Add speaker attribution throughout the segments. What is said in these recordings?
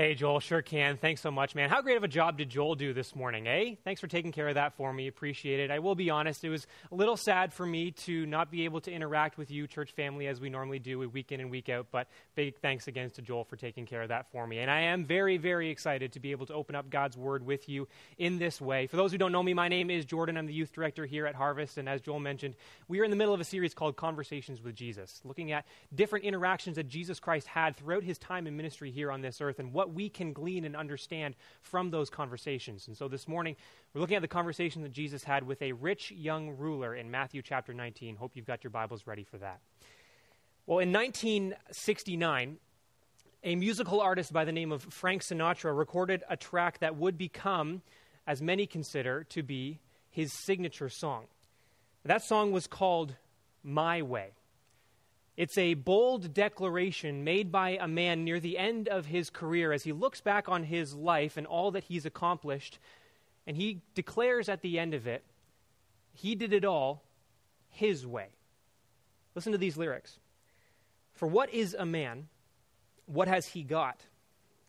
Speaker 1: Hey, Joel, sure can. Thanks so much, man. How great of a job did Joel do this morning, eh? Thanks for taking care of that for me. Appreciate it. I will be honest, it was a little sad for me to not be able to interact with you, church family, as we normally do week in and week out, but big thanks again to Joel for taking care of that for me. And I am very, very excited to be able to open up God's Word with you in this way. For those who don't know me, my name is Jordan. I'm the youth director here at Harvest, and as Joel mentioned, we are in the middle of a series called Conversations with Jesus, looking at different interactions that Jesus Christ had throughout his time in ministry here on this earth and what we can glean and understand from those conversations. And so this morning, we're looking at the conversation that Jesus had with a rich young ruler in Matthew chapter 19. Hope you've got your Bibles ready for that. Well, in 1969, a musical artist by the name of Frank Sinatra recorded a track that would become, as many consider, to be his signature song. That song was called My Way. It's a bold declaration made by a man near the end of his career as he looks back on his life and all that he's accomplished, and he declares at the end of it, he did it all his way. Listen to these lyrics. For what is a man? What has he got?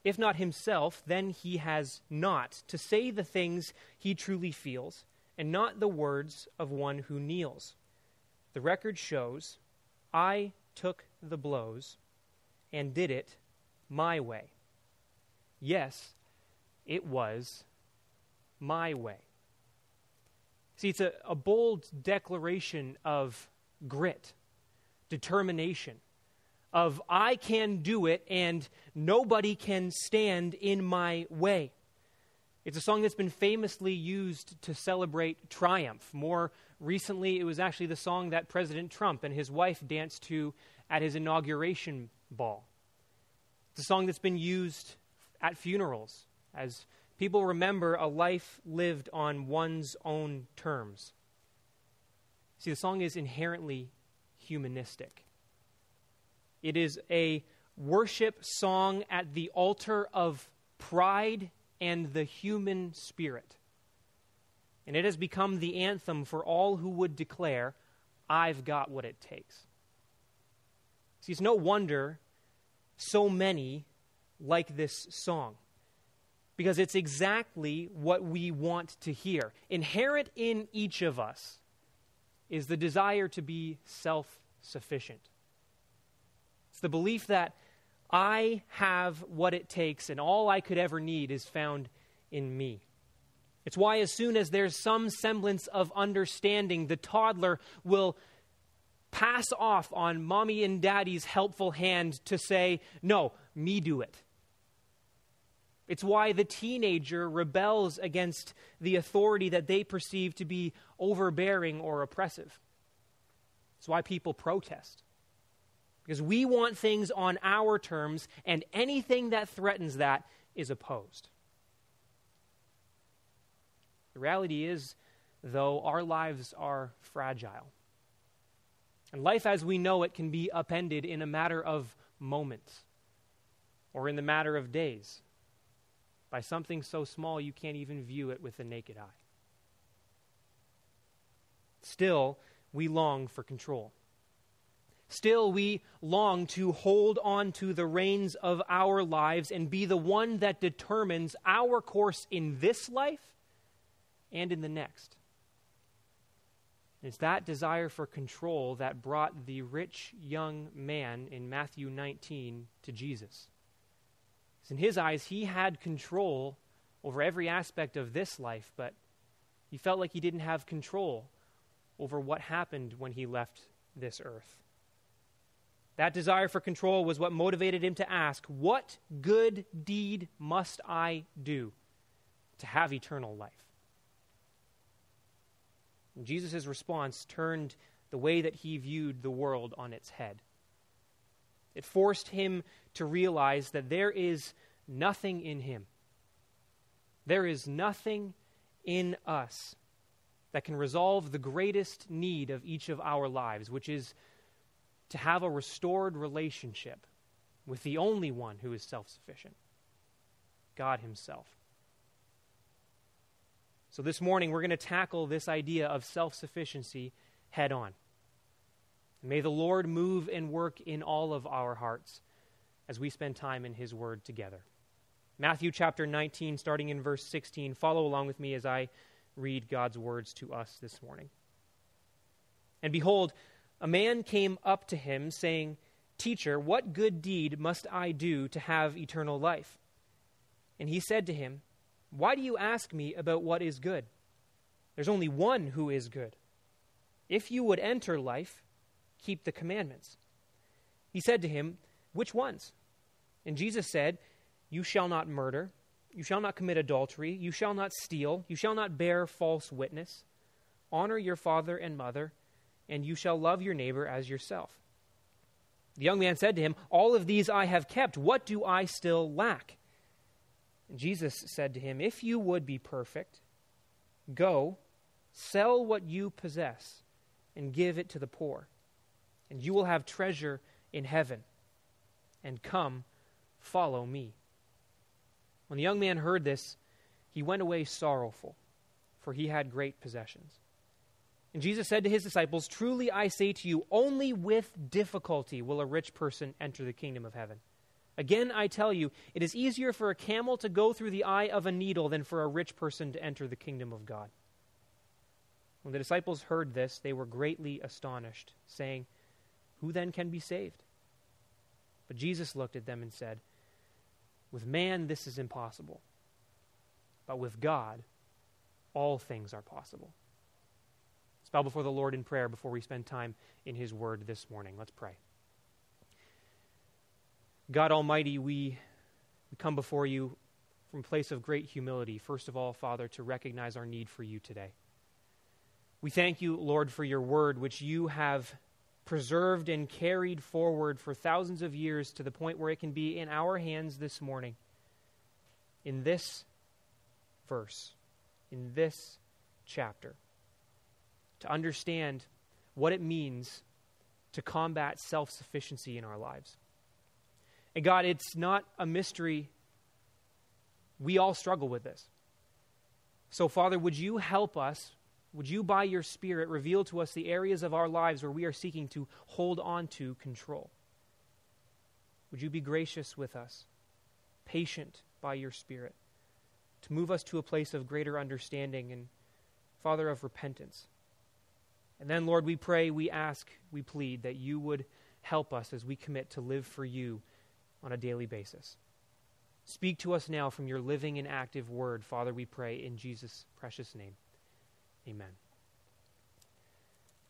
Speaker 1: If not himself, then he has not to say the things he truly feels, and not the words of one who kneels. The record shows I took the blows and did it my way. Yes, it was my way. See, it's a, a bold declaration of grit, determination, of I can do it and nobody can stand in my way. It's a song that's been famously used to celebrate triumph. More recently, it was actually the song that President Trump and his wife danced to at his inauguration ball. It's a song that's been used at funerals as people remember a life lived on one's own terms. See, the song is inherently humanistic. It is a worship song at the altar of pride and the human spirit. And it has become the anthem for all who would declare, I've got what it takes. See, it's no wonder so many like this song because it's exactly what we want to hear. Inherent in each of us is the desire to be self sufficient. It's the belief that I have what it takes and all I could ever need is found in me. It's why, as soon as there's some semblance of understanding, the toddler will pass off on mommy and daddy's helpful hand to say, No, me do it. It's why the teenager rebels against the authority that they perceive to be overbearing or oppressive. It's why people protest. Because we want things on our terms, and anything that threatens that is opposed. The reality is, though, our lives are fragile. And life as we know it can be upended in a matter of moments or in the matter of days by something so small you can't even view it with the naked eye. Still, we long for control. Still, we long to hold on to the reins of our lives and be the one that determines our course in this life and in the next. It's that desire for control that brought the rich young man in Matthew 19 to Jesus. In his eyes, he had control over every aspect of this life, but he felt like he didn't have control over what happened when he left this earth. That desire for control was what motivated him to ask, What good deed must I do to have eternal life? Jesus' response turned the way that he viewed the world on its head. It forced him to realize that there is nothing in him. There is nothing in us that can resolve the greatest need of each of our lives, which is to have a restored relationship with the only one who is self sufficient God Himself. So, this morning, we're going to tackle this idea of self sufficiency head on. May the Lord move and work in all of our hearts as we spend time in His Word together. Matthew chapter 19, starting in verse 16. Follow along with me as I read God's words to us this morning. And behold, a man came up to him, saying, Teacher, what good deed must I do to have eternal life? And he said to him, Why do you ask me about what is good? There's only one who is good. If you would enter life, keep the commandments. He said to him, Which ones? And Jesus said, You shall not murder, you shall not commit adultery, you shall not steal, you shall not bear false witness, honor your father and mother, and you shall love your neighbor as yourself. The young man said to him, All of these I have kept. What do I still lack? Jesus said to him, If you would be perfect, go, sell what you possess, and give it to the poor, and you will have treasure in heaven. And come, follow me. When the young man heard this, he went away sorrowful, for he had great possessions. And Jesus said to his disciples, Truly I say to you, only with difficulty will a rich person enter the kingdom of heaven. Again, I tell you, it is easier for a camel to go through the eye of a needle than for a rich person to enter the kingdom of God. When the disciples heard this, they were greatly astonished, saying, Who then can be saved? But Jesus looked at them and said, With man this is impossible, but with God all things are possible. Let's bow before the Lord in prayer before we spend time in His Word this morning. Let's pray. God Almighty, we, we come before you from a place of great humility. First of all, Father, to recognize our need for you today. We thank you, Lord, for your word, which you have preserved and carried forward for thousands of years to the point where it can be in our hands this morning. In this verse, in this chapter, to understand what it means to combat self sufficiency in our lives. And God, it's not a mystery. We all struggle with this. So, Father, would you help us would you, by your Spirit, reveal to us the areas of our lives where we are seeking to hold on to control? Would you be gracious with us, patient by your Spirit, to move us to a place of greater understanding and, Father, of repentance? And then, Lord, we pray, we ask, we plead that you would help us as we commit to live for you on a daily basis. Speak to us now from your living and active word, Father, we pray in Jesus' precious name. Amen.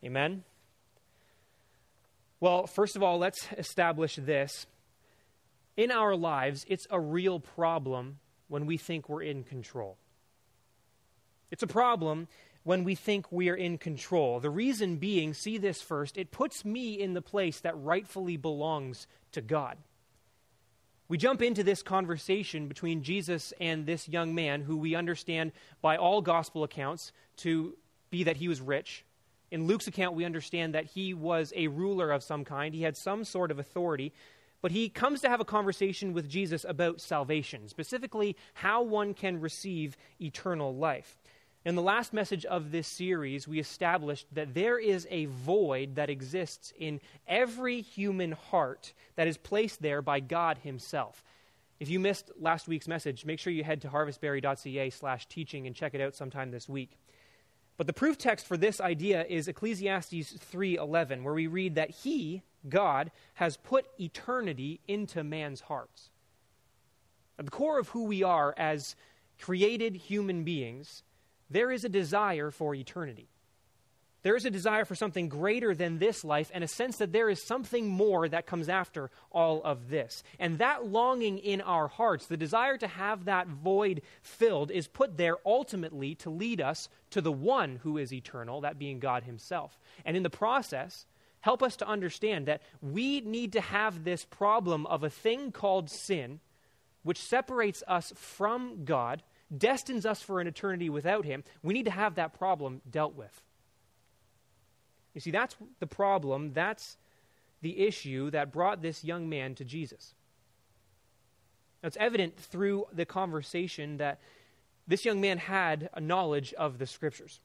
Speaker 1: Amen. Well, first of all, let's establish this. In our lives, it's a real problem when we think we're in control. It's a problem when we think we are in control. The reason being, see this first, it puts me in the place that rightfully belongs to God. We jump into this conversation between Jesus and this young man, who we understand by all gospel accounts to be that he was rich. In Luke's account, we understand that he was a ruler of some kind, he had some sort of authority. But he comes to have a conversation with Jesus about salvation, specifically how one can receive eternal life. In the last message of this series, we established that there is a void that exists in every human heart that is placed there by God Himself. If you missed last week's message, make sure you head to harvestberry.ca slash teaching and check it out sometime this week. But the proof text for this idea is Ecclesiastes 3:11, where we read that He, God, has put eternity into man's hearts. At the core of who we are as created human beings there is a desire for eternity. There is a desire for something greater than this life, and a sense that there is something more that comes after all of this. And that longing in our hearts, the desire to have that void filled, is put there ultimately to lead us to the one who is eternal, that being God Himself. And in the process, help us to understand that we need to have this problem of a thing called sin, which separates us from God destines us for an eternity without Him, we need to have that problem dealt with. You see, that's the problem, that's the issue that brought this young man to Jesus. Now, it's evident through the conversation that this young man had a knowledge of the Scriptures.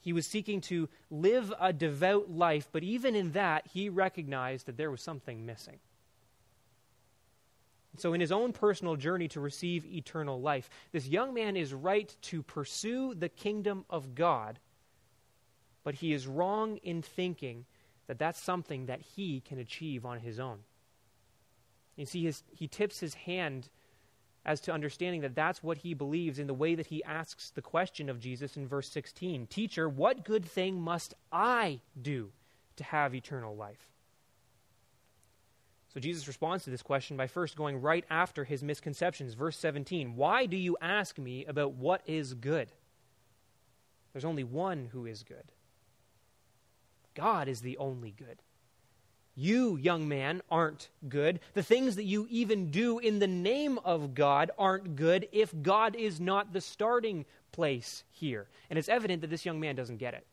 Speaker 1: He was seeking to live a devout life, but even in that, he recognized that there was something missing. So, in his own personal journey to receive eternal life, this young man is right to pursue the kingdom of God, but he is wrong in thinking that that's something that he can achieve on his own. You see, his, he tips his hand as to understanding that that's what he believes in the way that he asks the question of Jesus in verse 16 Teacher, what good thing must I do to have eternal life? So Jesus responds to this question by first going right after his misconceptions. Verse 17 Why do you ask me about what is good? There's only one who is good. God is the only good. You, young man, aren't good. The things that you even do in the name of God aren't good if God is not the starting place here. And it's evident that this young man doesn't get it.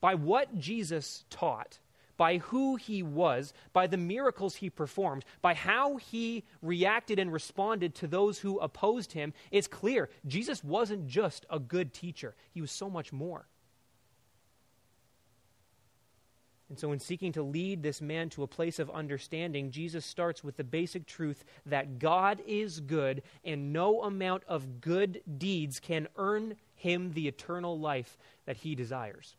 Speaker 1: By what Jesus taught, by who he was, by the miracles he performed, by how he reacted and responded to those who opposed him, it's clear Jesus wasn't just a good teacher, he was so much more. And so, in seeking to lead this man to a place of understanding, Jesus starts with the basic truth that God is good and no amount of good deeds can earn him the eternal life that he desires.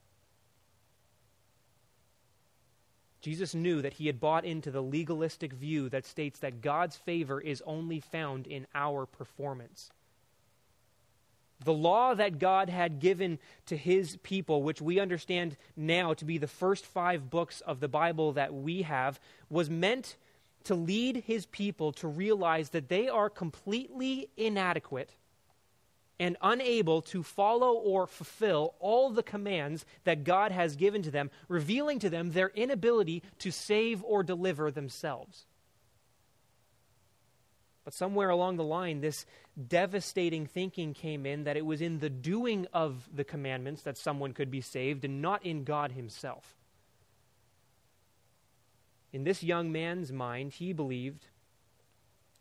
Speaker 1: Jesus knew that he had bought into the legalistic view that states that God's favor is only found in our performance. The law that God had given to his people, which we understand now to be the first five books of the Bible that we have, was meant to lead his people to realize that they are completely inadequate and unable to follow or fulfill all the commands that God has given to them, revealing to them their inability to save or deliver themselves. But somewhere along the line, this devastating thinking came in that it was in the doing of the commandments that someone could be saved and not in God Himself. In this young man's mind, he believed,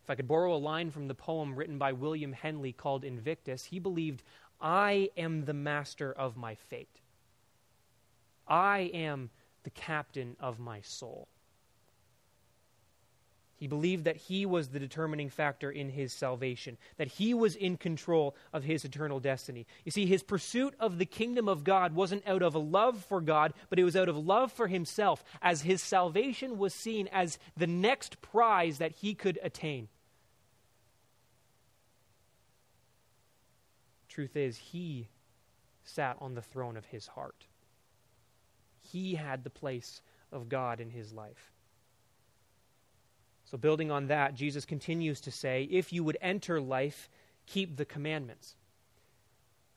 Speaker 1: if I could borrow a line from the poem written by William Henley called Invictus, he believed, I am the master of my fate. I am the captain of my soul. He believed that he was the determining factor in his salvation, that he was in control of his eternal destiny. You see, his pursuit of the kingdom of God wasn't out of a love for God, but it was out of love for himself, as his salvation was seen as the next prize that he could attain. Truth is, he sat on the throne of his heart. He had the place of God in his life. So, building on that, Jesus continues to say, If you would enter life, keep the commandments.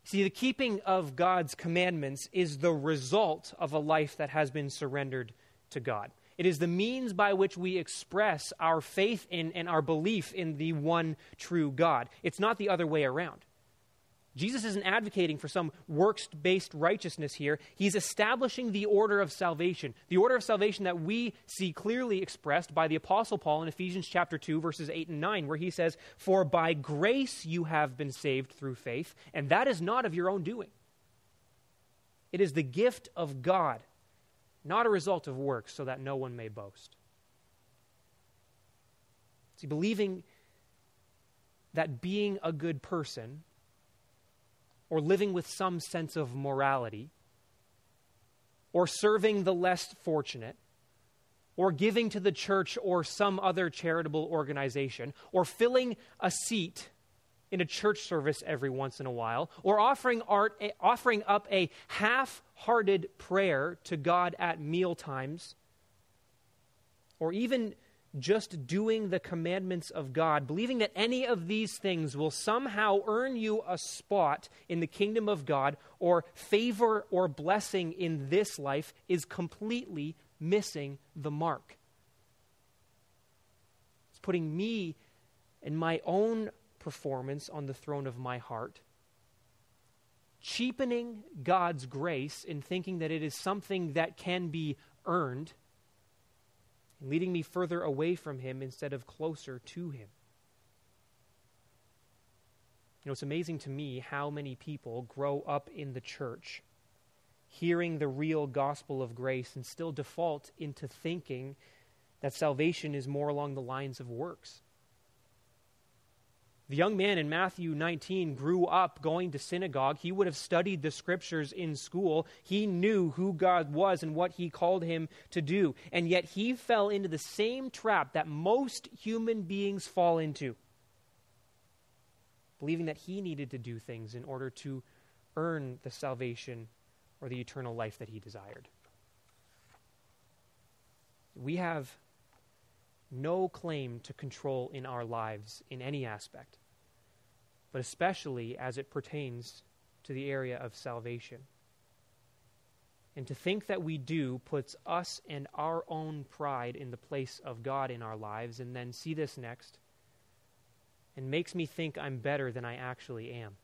Speaker 1: See, the keeping of God's commandments is the result of a life that has been surrendered to God. It is the means by which we express our faith in and our belief in the one true God. It's not the other way around. Jesus isn't advocating for some works based righteousness here. He's establishing the order of salvation, the order of salvation that we see clearly expressed by the Apostle Paul in Ephesians chapter 2, verses 8 and 9, where he says, For by grace you have been saved through faith, and that is not of your own doing. It is the gift of God, not a result of works, so that no one may boast. See, believing that being a good person or living with some sense of morality, or serving the less fortunate, or giving to the church or some other charitable organization, or filling a seat in a church service every once in a while, or offering, art, eh, offering up a half hearted prayer to God at meal times, or even just doing the commandments of God, believing that any of these things will somehow earn you a spot in the kingdom of God or favor or blessing in this life, is completely missing the mark. It's putting me and my own performance on the throne of my heart, cheapening God's grace in thinking that it is something that can be earned leading me further away from Him instead of closer to Him. You know, it's amazing to me how many people grow up in the church hearing the real gospel of grace and still default into thinking that salvation is more along the lines of works. The young man in Matthew 19 grew up going to synagogue. He would have studied the scriptures in school. He knew who God was and what he called him to do. And yet he fell into the same trap that most human beings fall into, believing that he needed to do things in order to earn the salvation or the eternal life that he desired. We have no claim to control in our lives in any aspect but especially as it pertains to the area of salvation. And to think that we do puts us and our own pride in the place of God in our lives, and then see this next, and makes me think I'm better than I actually am.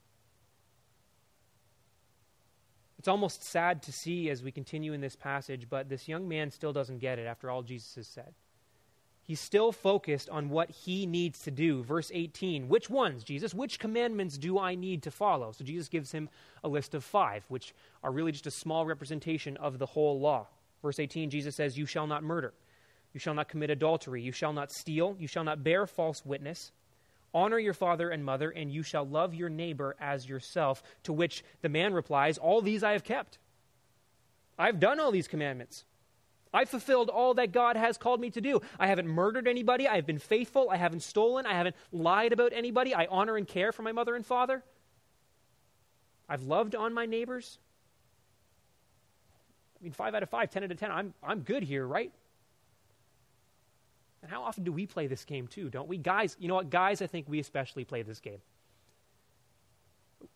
Speaker 1: It's almost sad to see as we continue in this passage, but this young man still doesn't get it after all Jesus has said. He's still focused on what he needs to do. Verse 18, which ones, Jesus? Which commandments do I need to follow? So Jesus gives him a list of five, which are really just a small representation of the whole law. Verse 18, Jesus says, You shall not murder. You shall not commit adultery. You shall not steal. You shall not bear false witness. Honor your father and mother, and you shall love your neighbor as yourself. To which the man replies, All these I have kept. I've done all these commandments. I've fulfilled all that God has called me to do. I haven't murdered anybody. I have been faithful. I haven't stolen. I haven't lied about anybody. I honor and care for my mother and father. I've loved on my neighbors. I mean, five out of five, ten out of ten, I'm, I'm good here, right? And how often do we play this game too, don't we? Guys, you know what? Guys, I think we especially play this game.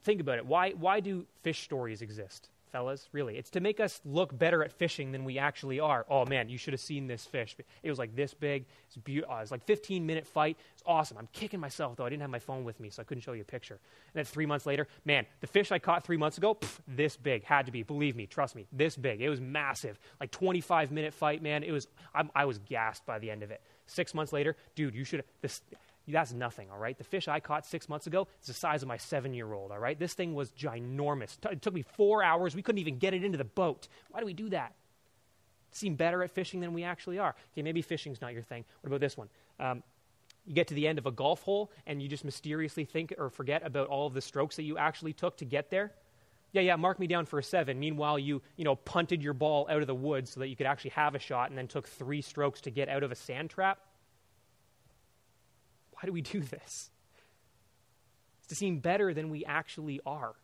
Speaker 1: Think about it. Why, why do fish stories exist? Fellas, really. It's to make us look better at fishing than we actually are. Oh man, you should have seen this fish. It was like this big. It's beautiful. Oh, it was like 15 minute fight. It's awesome. I'm kicking myself though. I didn't have my phone with me, so I couldn't show you a picture. And then three months later, man, the fish I caught three months ago, pff, this big. Had to be. Believe me, trust me, this big. It was massive. Like 25 minute fight, man. It was. I'm, I was gassed by the end of it. Six months later, dude, you should. This that's nothing, all right? The fish I caught six months ago is the size of my seven year old, all right? This thing was ginormous. It took me four hours. We couldn't even get it into the boat. Why do we do that? Seem better at fishing than we actually are. Okay, maybe fishing's not your thing. What about this one? Um, you get to the end of a golf hole and you just mysteriously think or forget about all of the strokes that you actually took to get there. Yeah, yeah, mark me down for a seven. Meanwhile, you, you know, punted your ball out of the woods so that you could actually have a shot and then took three strokes to get out of a sand trap. Why do we do this? It's to seem better than we actually are.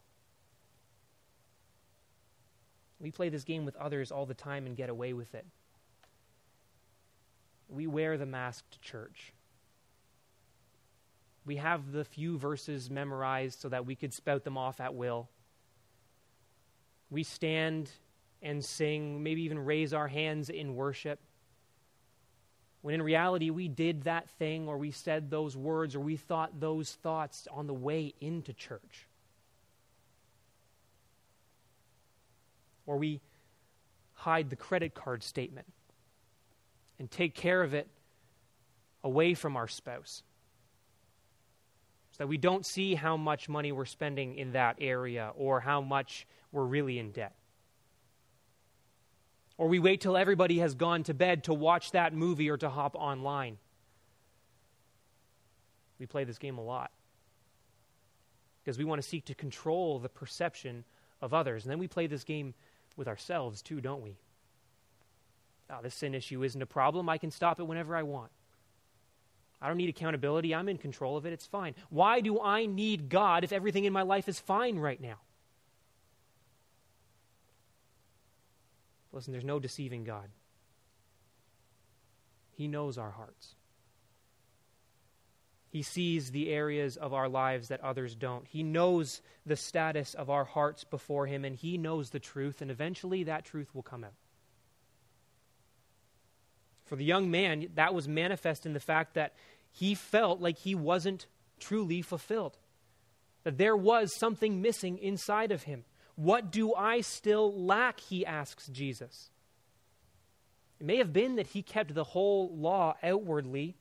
Speaker 1: We play this game with others all the time and get away with it. We wear the mask to church. We have the few verses memorized so that we could spout them off at will. We stand and sing, maybe even raise our hands in worship when in reality we did that thing or we said those words or we thought those thoughts on the way into church. Or we hide the credit card statement and take care of it away from our spouse so that we don't see how much money we're spending in that area or how much we're really in debt. Or we wait till everybody has gone to bed to watch that movie or to hop online. We play this game a lot because we want to seek to control the perception of others. And then we play this game with ourselves too, don't we? Oh, this sin issue isn't a problem. I can stop it whenever I want. I don't need accountability. I'm in control of it. It's fine. Why do I need God if everything in my life is fine right now? Listen, there's no deceiving God. He knows our hearts. He sees the areas of our lives that others don't. He knows the status of our hearts before Him, and He knows the truth, and eventually that truth will come out. For the young man, that was manifest in the fact that he felt like he wasn't truly fulfilled, that there was something missing inside of him. What do I still lack? He asks Jesus. It may have been that he kept the whole law outwardly,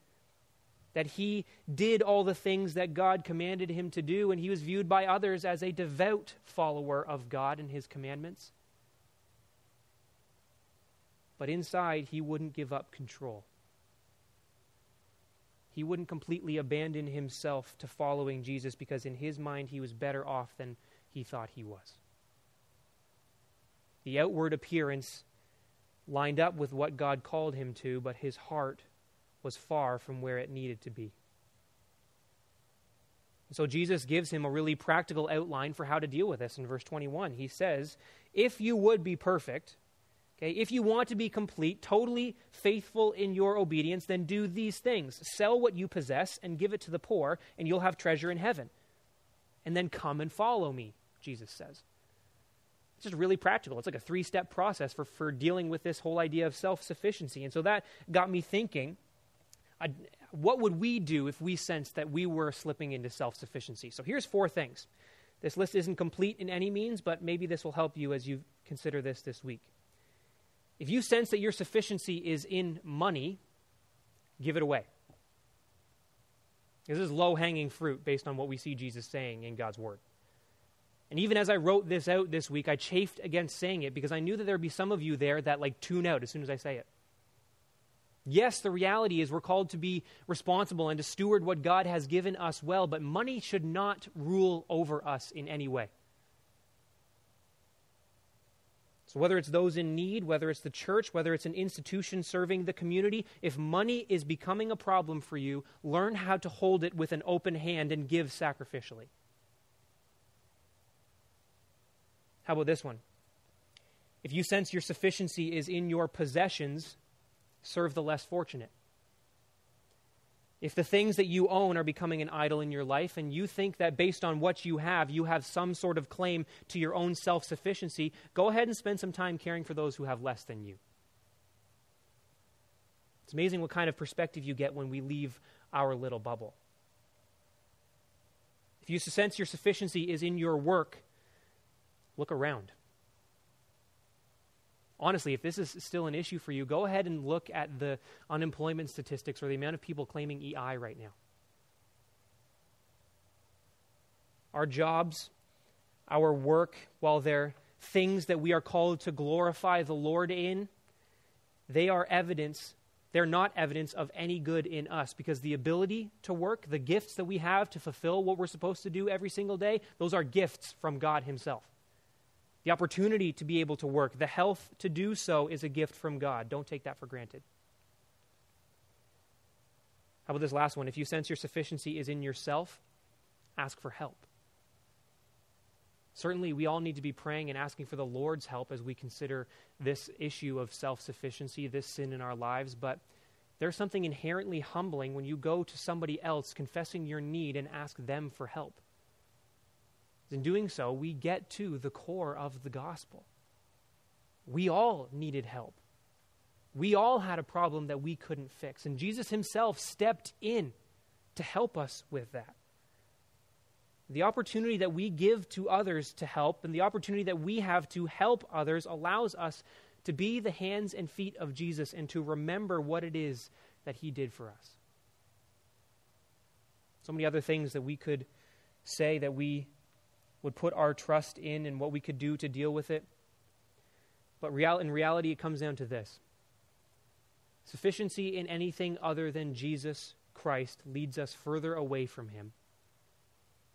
Speaker 1: that he did all the things that God commanded him to do, and he was viewed by others as a devout follower of God and his commandments. But inside, he wouldn't give up control. He wouldn't completely abandon himself to following Jesus because in his mind he was better off than he thought he was. The outward appearance lined up with what God called him to, but his heart was far from where it needed to be. So Jesus gives him a really practical outline for how to deal with this in verse 21. He says, If you would be perfect, okay, if you want to be complete, totally faithful in your obedience, then do these things. Sell what you possess and give it to the poor, and you'll have treasure in heaven. And then come and follow me, Jesus says. Just really practical. It's like a three step process for, for dealing with this whole idea of self sufficiency. And so that got me thinking I, what would we do if we sensed that we were slipping into self sufficiency? So here's four things. This list isn't complete in any means, but maybe this will help you as you consider this this week. If you sense that your sufficiency is in money, give it away. This is low hanging fruit based on what we see Jesus saying in God's Word. And even as I wrote this out this week, I chafed against saying it because I knew that there would be some of you there that like tune out as soon as I say it. Yes, the reality is we're called to be responsible and to steward what God has given us well, but money should not rule over us in any way. So, whether it's those in need, whether it's the church, whether it's an institution serving the community, if money is becoming a problem for you, learn how to hold it with an open hand and give sacrificially. How about this one? If you sense your sufficiency is in your possessions, serve the less fortunate. If the things that you own are becoming an idol in your life and you think that based on what you have, you have some sort of claim to your own self sufficiency, go ahead and spend some time caring for those who have less than you. It's amazing what kind of perspective you get when we leave our little bubble. If you sense your sufficiency is in your work, look around honestly, if this is still an issue for you, go ahead and look at the unemployment statistics or the amount of people claiming EI right now. Our jobs, our work, while they're things that we are called to glorify the Lord in, they are evidence. They're not evidence of any good in us because the ability to work, the gifts that we have to fulfill what we're supposed to do every single day, those are gifts from God Himself. The opportunity to be able to work, the health to do so is a gift from God. Don't take that for granted. How about this last one? If you sense your sufficiency is in yourself, ask for help. Certainly, we all need to be praying and asking for the Lord's help as we consider this issue of self sufficiency, this sin in our lives. But there's something inherently humbling when you go to somebody else confessing your need and ask them for help. In doing so, we get to the core of the gospel. We all needed help. We all had a problem that we couldn't fix. And Jesus himself stepped in to help us with that. The opportunity that we give to others to help and the opportunity that we have to help others allows us to be the hands and feet of Jesus and to remember what it is that he did for us. So many other things that we could say that we would put our trust in and what we could do to deal with it. But real, in reality, it comes down to this sufficiency in anything other than Jesus Christ leads us further away from Him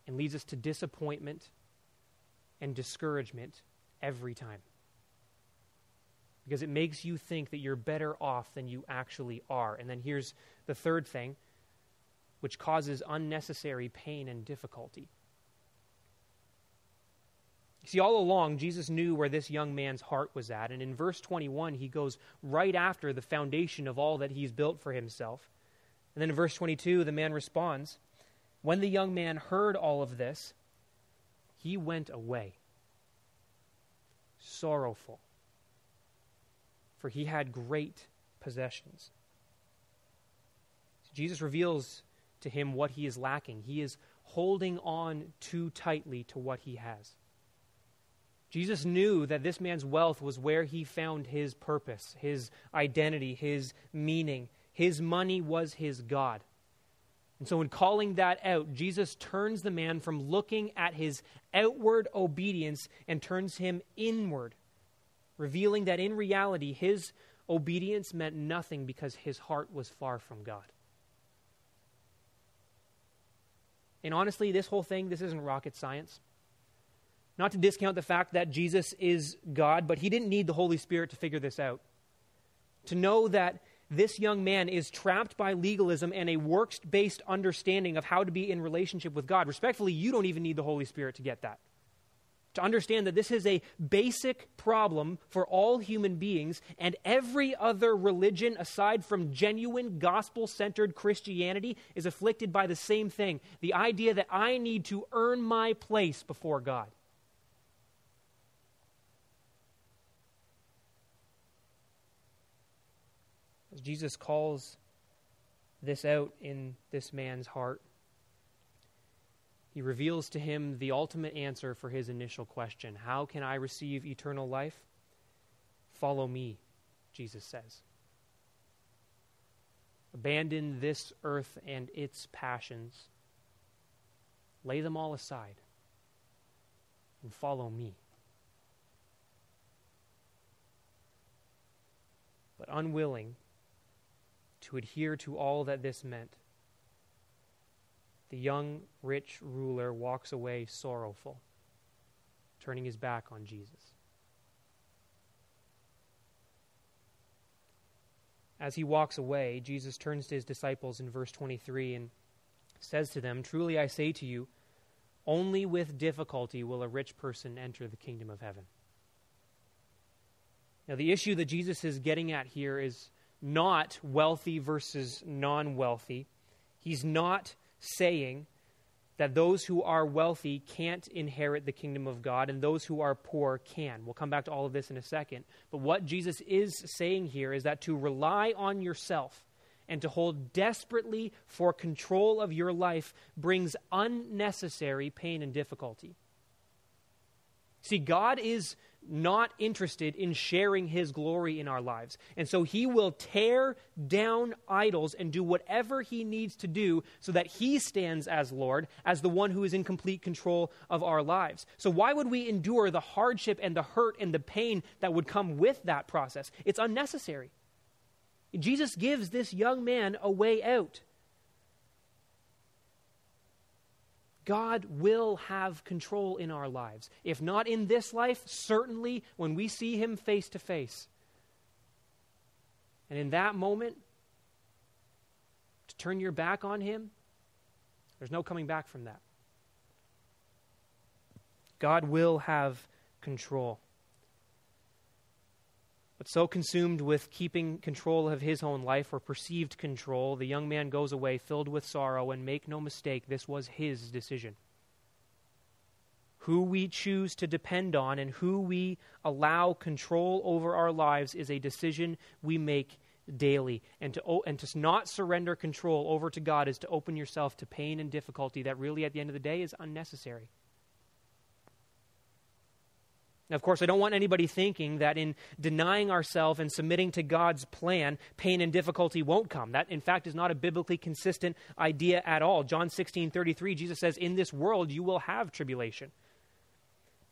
Speaker 1: and leads us to disappointment and discouragement every time. Because it makes you think that you're better off than you actually are. And then here's the third thing, which causes unnecessary pain and difficulty. See, all along, Jesus knew where this young man's heart was at. And in verse 21, he goes right after the foundation of all that he's built for himself. And then in verse 22, the man responds When the young man heard all of this, he went away, sorrowful, for he had great possessions. Jesus reveals to him what he is lacking. He is holding on too tightly to what he has. Jesus knew that this man's wealth was where he found his purpose, his identity, his meaning. His money was his God. And so, in calling that out, Jesus turns the man from looking at his outward obedience and turns him inward, revealing that in reality, his obedience meant nothing because his heart was far from God. And honestly, this whole thing, this isn't rocket science. Not to discount the fact that Jesus is God, but he didn't need the Holy Spirit to figure this out. To know that this young man is trapped by legalism and a works based understanding of how to be in relationship with God. Respectfully, you don't even need the Holy Spirit to get that to understand that this is a basic problem for all human beings, and every other religion aside from genuine gospel centered Christianity is afflicted by the same thing the idea that I need to earn my place before God. As Jesus calls this out in this man's heart, he reveals to him the ultimate answer for his initial question How can I receive eternal life? Follow me, Jesus says. Abandon this earth and its passions. Lay them all aside and follow me. But unwilling to adhere to all that this meant, the young rich ruler walks away sorrowful, turning his back on Jesus. As he walks away, Jesus turns to his disciples in verse 23 and says to them, Truly I say to you, only with difficulty will a rich person enter the kingdom of heaven. Now, the issue that Jesus is getting at here is not wealthy versus non wealthy. He's not saying that those who are wealthy can't inherit the kingdom of God and those who are poor can. We'll come back to all of this in a second. But what Jesus is saying here is that to rely on yourself and to hold desperately for control of your life brings unnecessary pain and difficulty. See, God is not interested in sharing his glory in our lives. And so he will tear down idols and do whatever he needs to do so that he stands as Lord, as the one who is in complete control of our lives. So why would we endure the hardship and the hurt and the pain that would come with that process? It's unnecessary. Jesus gives this young man a way out. God will have control in our lives. If not in this life, certainly when we see Him face to face. And in that moment, to turn your back on Him, there's no coming back from that. God will have control. But so consumed with keeping control of his own life or perceived control, the young man goes away filled with sorrow, and make no mistake, this was his decision. Who we choose to depend on and who we allow control over our lives is a decision we make daily. And to, and to not surrender control over to God is to open yourself to pain and difficulty that really, at the end of the day, is unnecessary. Of course, I don't want anybody thinking that in denying ourselves and submitting to God's plan, pain and difficulty won't come. That, in fact, is not a biblically consistent idea at all. John 16 33, Jesus says, In this world you will have tribulation.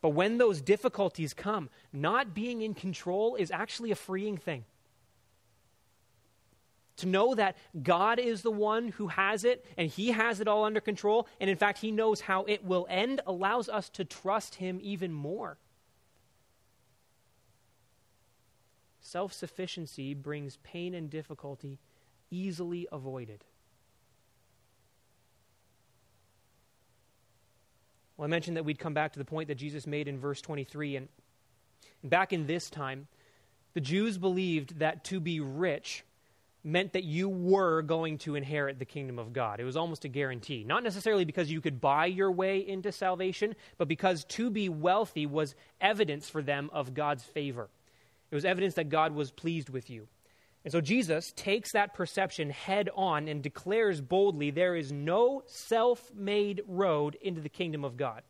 Speaker 1: But when those difficulties come, not being in control is actually a freeing thing. To know that God is the one who has it and He has it all under control, and in fact, He knows how it will end, allows us to trust Him even more. Self sufficiency brings pain and difficulty easily avoided. Well, I mentioned that we'd come back to the point that Jesus made in verse 23. And back in this time, the Jews believed that to be rich meant that you were going to inherit the kingdom of God. It was almost a guarantee. Not necessarily because you could buy your way into salvation, but because to be wealthy was evidence for them of God's favor. It was evidence that God was pleased with you. And so Jesus takes that perception head on and declares boldly there is no self made road into the kingdom of God.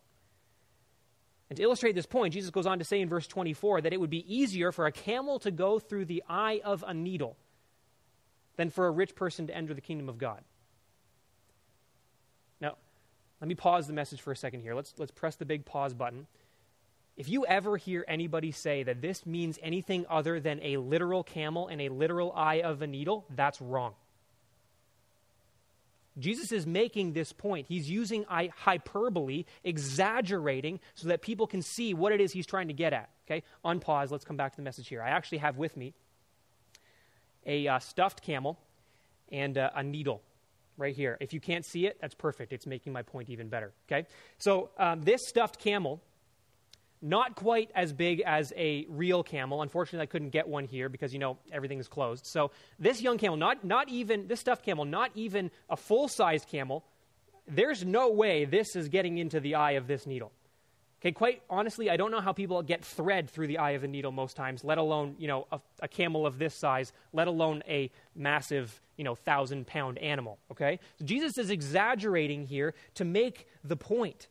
Speaker 1: And to illustrate this point, Jesus goes on to say in verse 24 that it would be easier for a camel to go through the eye of a needle than for a rich person to enter the kingdom of God. Now, let me pause the message for a second here. Let's, let's press the big pause button. If you ever hear anybody say that this means anything other than a literal camel and a literal eye of a needle, that's wrong. Jesus is making this point. He's using hyperbole, exaggerating, so that people can see what it is he's trying to get at. Okay? On pause, let's come back to the message here. I actually have with me a uh, stuffed camel and uh, a needle right here. If you can't see it, that's perfect. It's making my point even better. Okay? So, um, this stuffed camel not quite as big as a real camel. Unfortunately, I couldn't get one here because, you know, everything is closed. So this young camel, not, not even, this stuffed camel, not even a full-sized camel, there's no way this is getting into the eye of this needle. Okay, quite honestly, I don't know how people get thread through the eye of the needle most times, let alone, you know, a, a camel of this size, let alone a massive, you know, thousand pound animal. Okay? So Jesus is exaggerating here to make the point.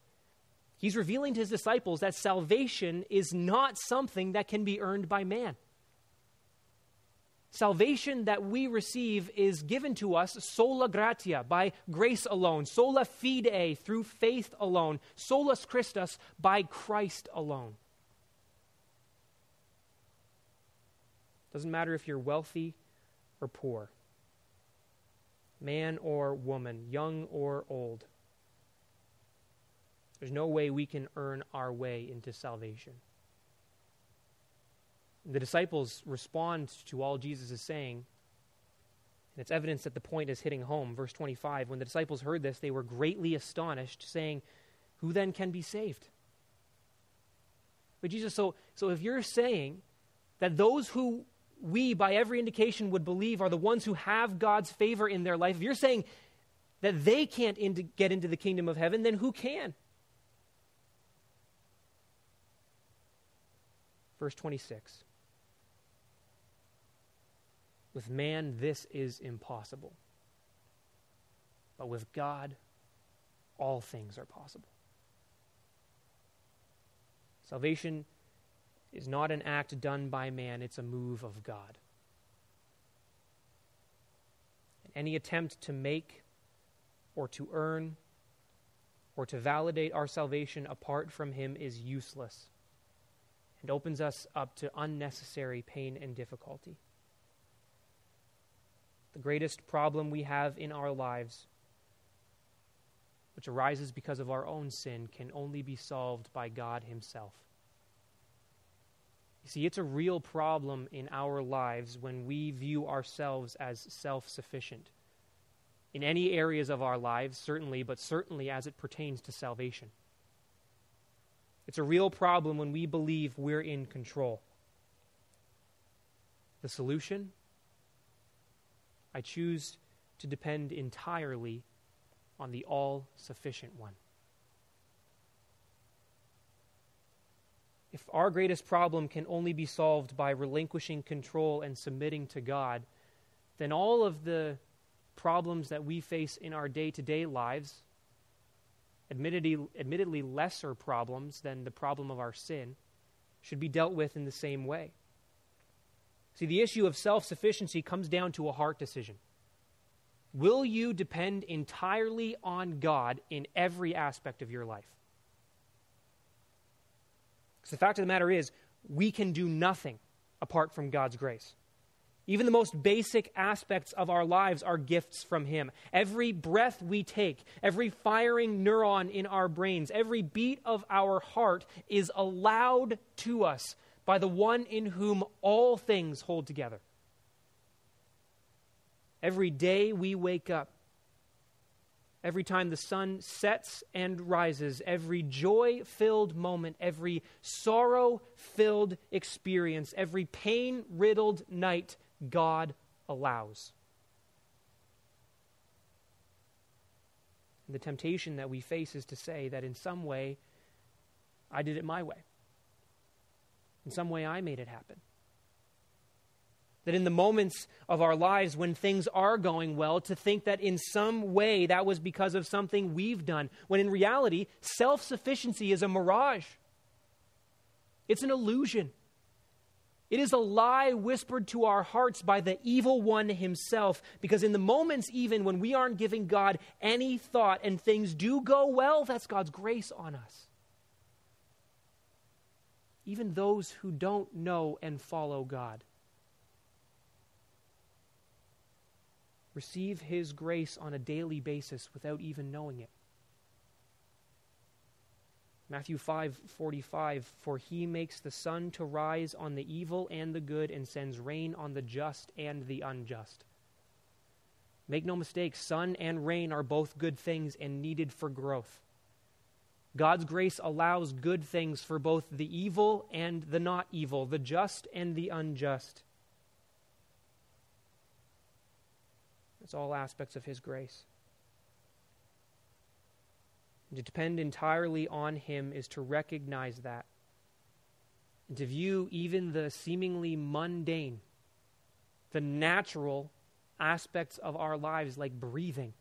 Speaker 1: He's revealing to his disciples that salvation is not something that can be earned by man. Salvation that we receive is given to us sola gratia, by grace alone, sola fide, through faith alone, solus Christus, by Christ alone. Doesn't matter if you're wealthy or poor, man or woman, young or old. There's no way we can earn our way into salvation. The disciples respond to all Jesus is saying, and it's evidence that the point is hitting home. Verse 25 When the disciples heard this, they were greatly astonished, saying, Who then can be saved? But Jesus, so, so if you're saying that those who we, by every indication, would believe are the ones who have God's favor in their life, if you're saying that they can't into, get into the kingdom of heaven, then who can? Verse 26. With man, this is impossible. But with God, all things are possible. Salvation is not an act done by man, it's a move of God. And any attempt to make or to earn or to validate our salvation apart from Him is useless and opens us up to unnecessary pain and difficulty. The greatest problem we have in our lives, which arises because of our own sin, can only be solved by God Himself. You see, it's a real problem in our lives when we view ourselves as self sufficient. In any areas of our lives, certainly, but certainly as it pertains to salvation. It's a real problem when we believe we're in control. The solution? I choose to depend entirely on the all sufficient one. If our greatest problem can only be solved by relinquishing control and submitting to God, then all of the problems that we face in our day to day lives admittedly, admittedly lesser problems than the problem of our sin, should be dealt with in the same way. See, the issue of self sufficiency comes down to a heart decision. Will you depend entirely on God in every aspect of your life? Because the fact of the matter is, we can do nothing apart from God's grace. Even the most basic aspects of our lives are gifts from Him. Every breath we take, every firing neuron in our brains, every beat of our heart is allowed to us by the one in whom all things hold together. Every day we wake up, every time the sun sets and rises, every joy filled moment, every sorrow filled experience, every pain riddled night God allows. And the temptation that we face is to say that in some way, I did it my way. In some way, I made it happen. That in the moments of our lives when things are going well, to think that in some way that was because of something we've done, when in reality, self sufficiency is a mirage. It's an illusion. It is a lie whispered to our hearts by the evil one himself, because in the moments even when we aren't giving God any thought and things do go well, that's God's grace on us. Even those who don't know and follow God. receive His grace on a daily basis without even knowing it. Matthew 5:45 For he makes the sun to rise on the evil and the good and sends rain on the just and the unjust. Make no mistake, sun and rain are both good things and needed for growth. God's grace allows good things for both the evil and the not evil, the just and the unjust. It's all aspects of his grace. To depend entirely on Him is to recognize that. And to view even the seemingly mundane, the natural aspects of our lives, like breathing,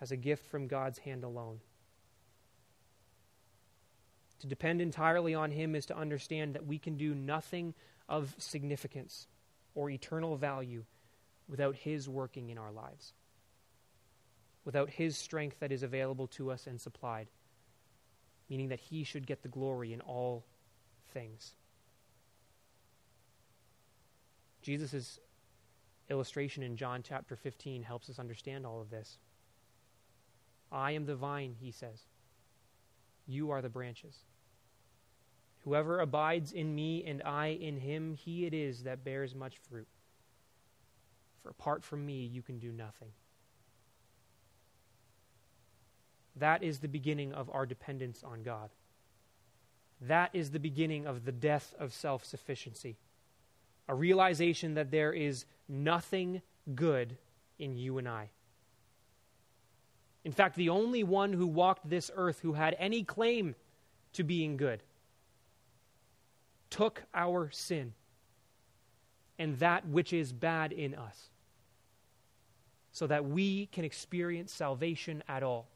Speaker 1: as a gift from God's hand alone. To depend entirely on Him is to understand that we can do nothing of significance or eternal value without His working in our lives without His strength that is available to us and supplied, meaning that He should get the glory in all things. Jesus' illustration in John chapter 15 helps us understand all of this. I am the vine, he says. You are the branches. Whoever abides in me and I in him, he it is that bears much fruit. For apart from me, you can do nothing. That is the beginning of our dependence on God. That is the beginning of the death of self sufficiency. A realization that there is nothing good in you and I. In fact, the only one who walked this earth who had any claim to being good took our sin and that which is bad in us so that we can experience salvation at all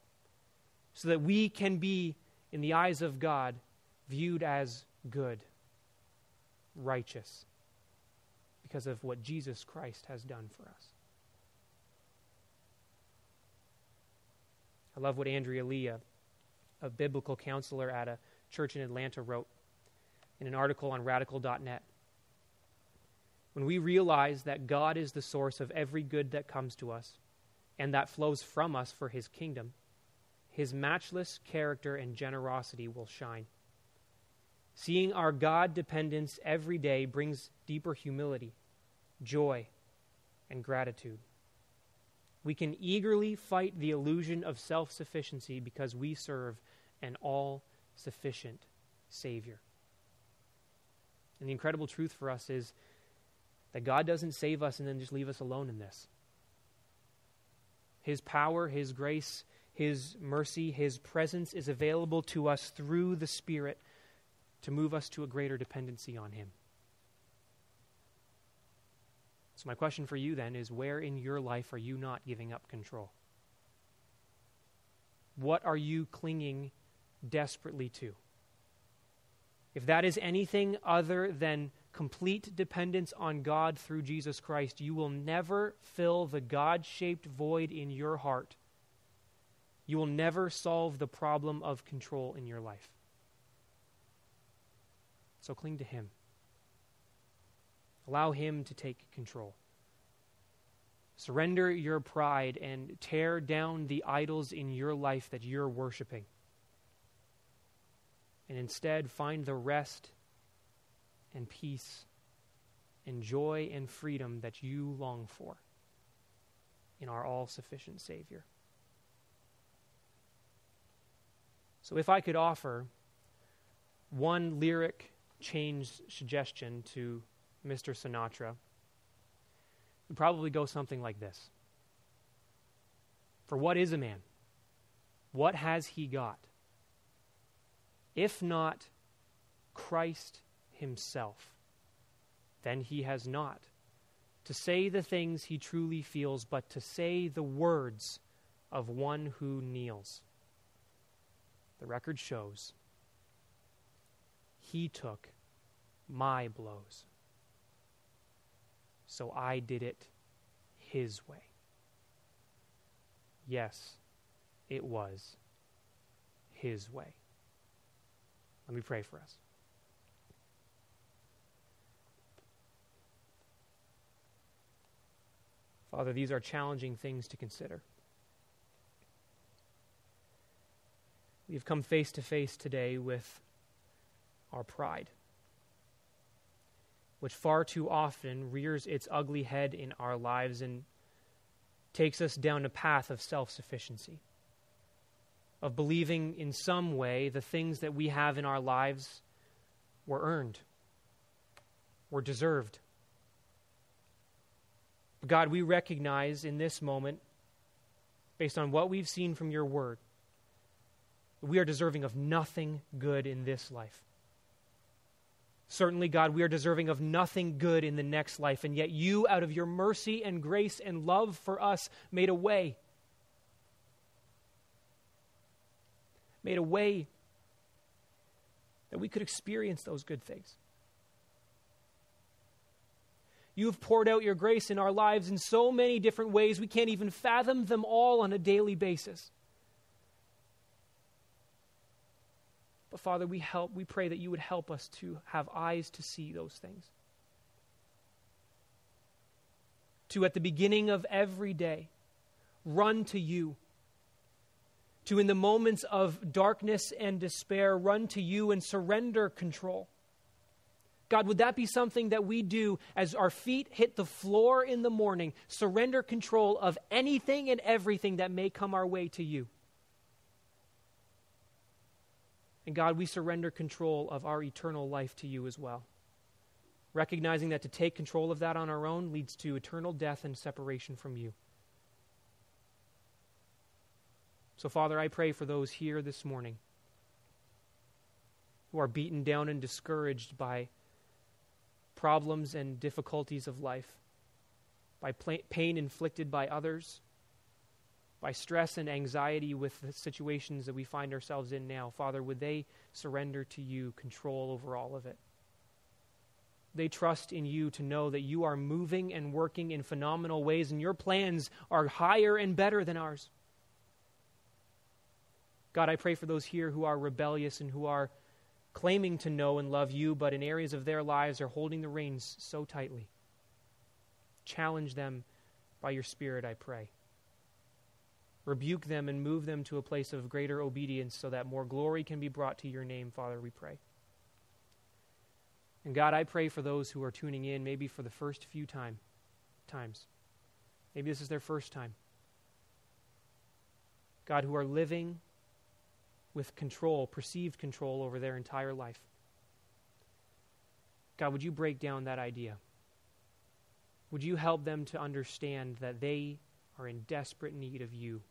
Speaker 1: so that we can be, in the eyes of God, viewed as good, righteous, because of what Jesus Christ has done for us. I love what Andrea Lee, a, a biblical counselor at a church in Atlanta, wrote in an article on radical.net. When we realize that God is the source of every good that comes to us and that flows from us for his kingdom, his matchless character and generosity will shine. Seeing our God dependence every day brings deeper humility, joy, and gratitude. We can eagerly fight the illusion of self sufficiency because we serve an all sufficient Savior. And the incredible truth for us is that God doesn't save us and then just leave us alone in this. His power, His grace, his mercy, His presence is available to us through the Spirit to move us to a greater dependency on Him. So, my question for you then is where in your life are you not giving up control? What are you clinging desperately to? If that is anything other than complete dependence on God through Jesus Christ, you will never fill the God shaped void in your heart you will never solve the problem of control in your life. So cling to Him. Allow Him to take control. Surrender your pride and tear down the idols in your life that you're worshiping. And instead, find the rest and peace and joy and freedom that you long for in our all sufficient Savior. So, if I could offer one lyric change suggestion to Mr. Sinatra, it would probably go something like this For what is a man? What has he got? If not Christ himself, then he has not to say the things he truly feels, but to say the words of one who kneels. The record shows he took my blows. So I did it his way. Yes, it was his way. Let me pray for us. Father, these are challenging things to consider. We've come face to face today with our pride, which far too often rears its ugly head in our lives and takes us down a path of self sufficiency, of believing in some way the things that we have in our lives were earned, were deserved. But God, we recognize in this moment, based on what we've seen from your word, we are deserving of nothing good in this life. Certainly, God, we are deserving of nothing good in the next life, and yet you, out of your mercy and grace and love for us, made a way. Made a way that we could experience those good things. You have poured out your grace in our lives in so many different ways, we can't even fathom them all on a daily basis. But Father, we help, we pray that you would help us to have eyes to see those things. To, at the beginning of every day, run to you. To, in the moments of darkness and despair, run to you and surrender control. God, would that be something that we do as our feet hit the floor in the morning? Surrender control of anything and everything that may come our way to you. And God, we surrender control of our eternal life to you as well. Recognizing that to take control of that on our own leads to eternal death and separation from you. So, Father, I pray for those here this morning who are beaten down and discouraged by problems and difficulties of life, by pain inflicted by others, by stress and anxiety with the situations that we find ourselves in now, Father, would they surrender to you control over all of it? They trust in you to know that you are moving and working in phenomenal ways, and your plans are higher and better than ours. God, I pray for those here who are rebellious and who are claiming to know and love you, but in areas of their lives are holding the reins so tightly. Challenge them by your Spirit, I pray rebuke them and move them to a place of greater obedience so that more glory can be brought to your name, Father, we pray. And God, I pray for those who are tuning in, maybe for the first few time, times. Maybe this is their first time. God, who are living with control, perceived control over their entire life. God, would you break down that idea? Would you help them to understand that they are in desperate need of you?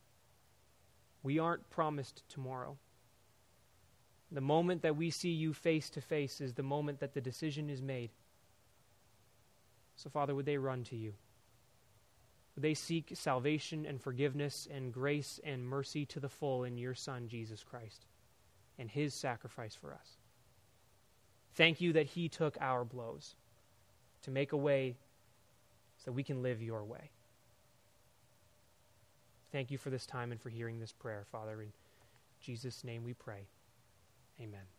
Speaker 1: We aren't promised tomorrow. The moment that we see you face to face is the moment that the decision is made. So, Father, would they run to you? Would they seek salvation and forgiveness and grace and mercy to the full in your Son, Jesus Christ, and his sacrifice for us? Thank you that he took our blows to make a way so we can live your way. Thank you for this time and for hearing this prayer, Father. In Jesus' name we pray. Amen.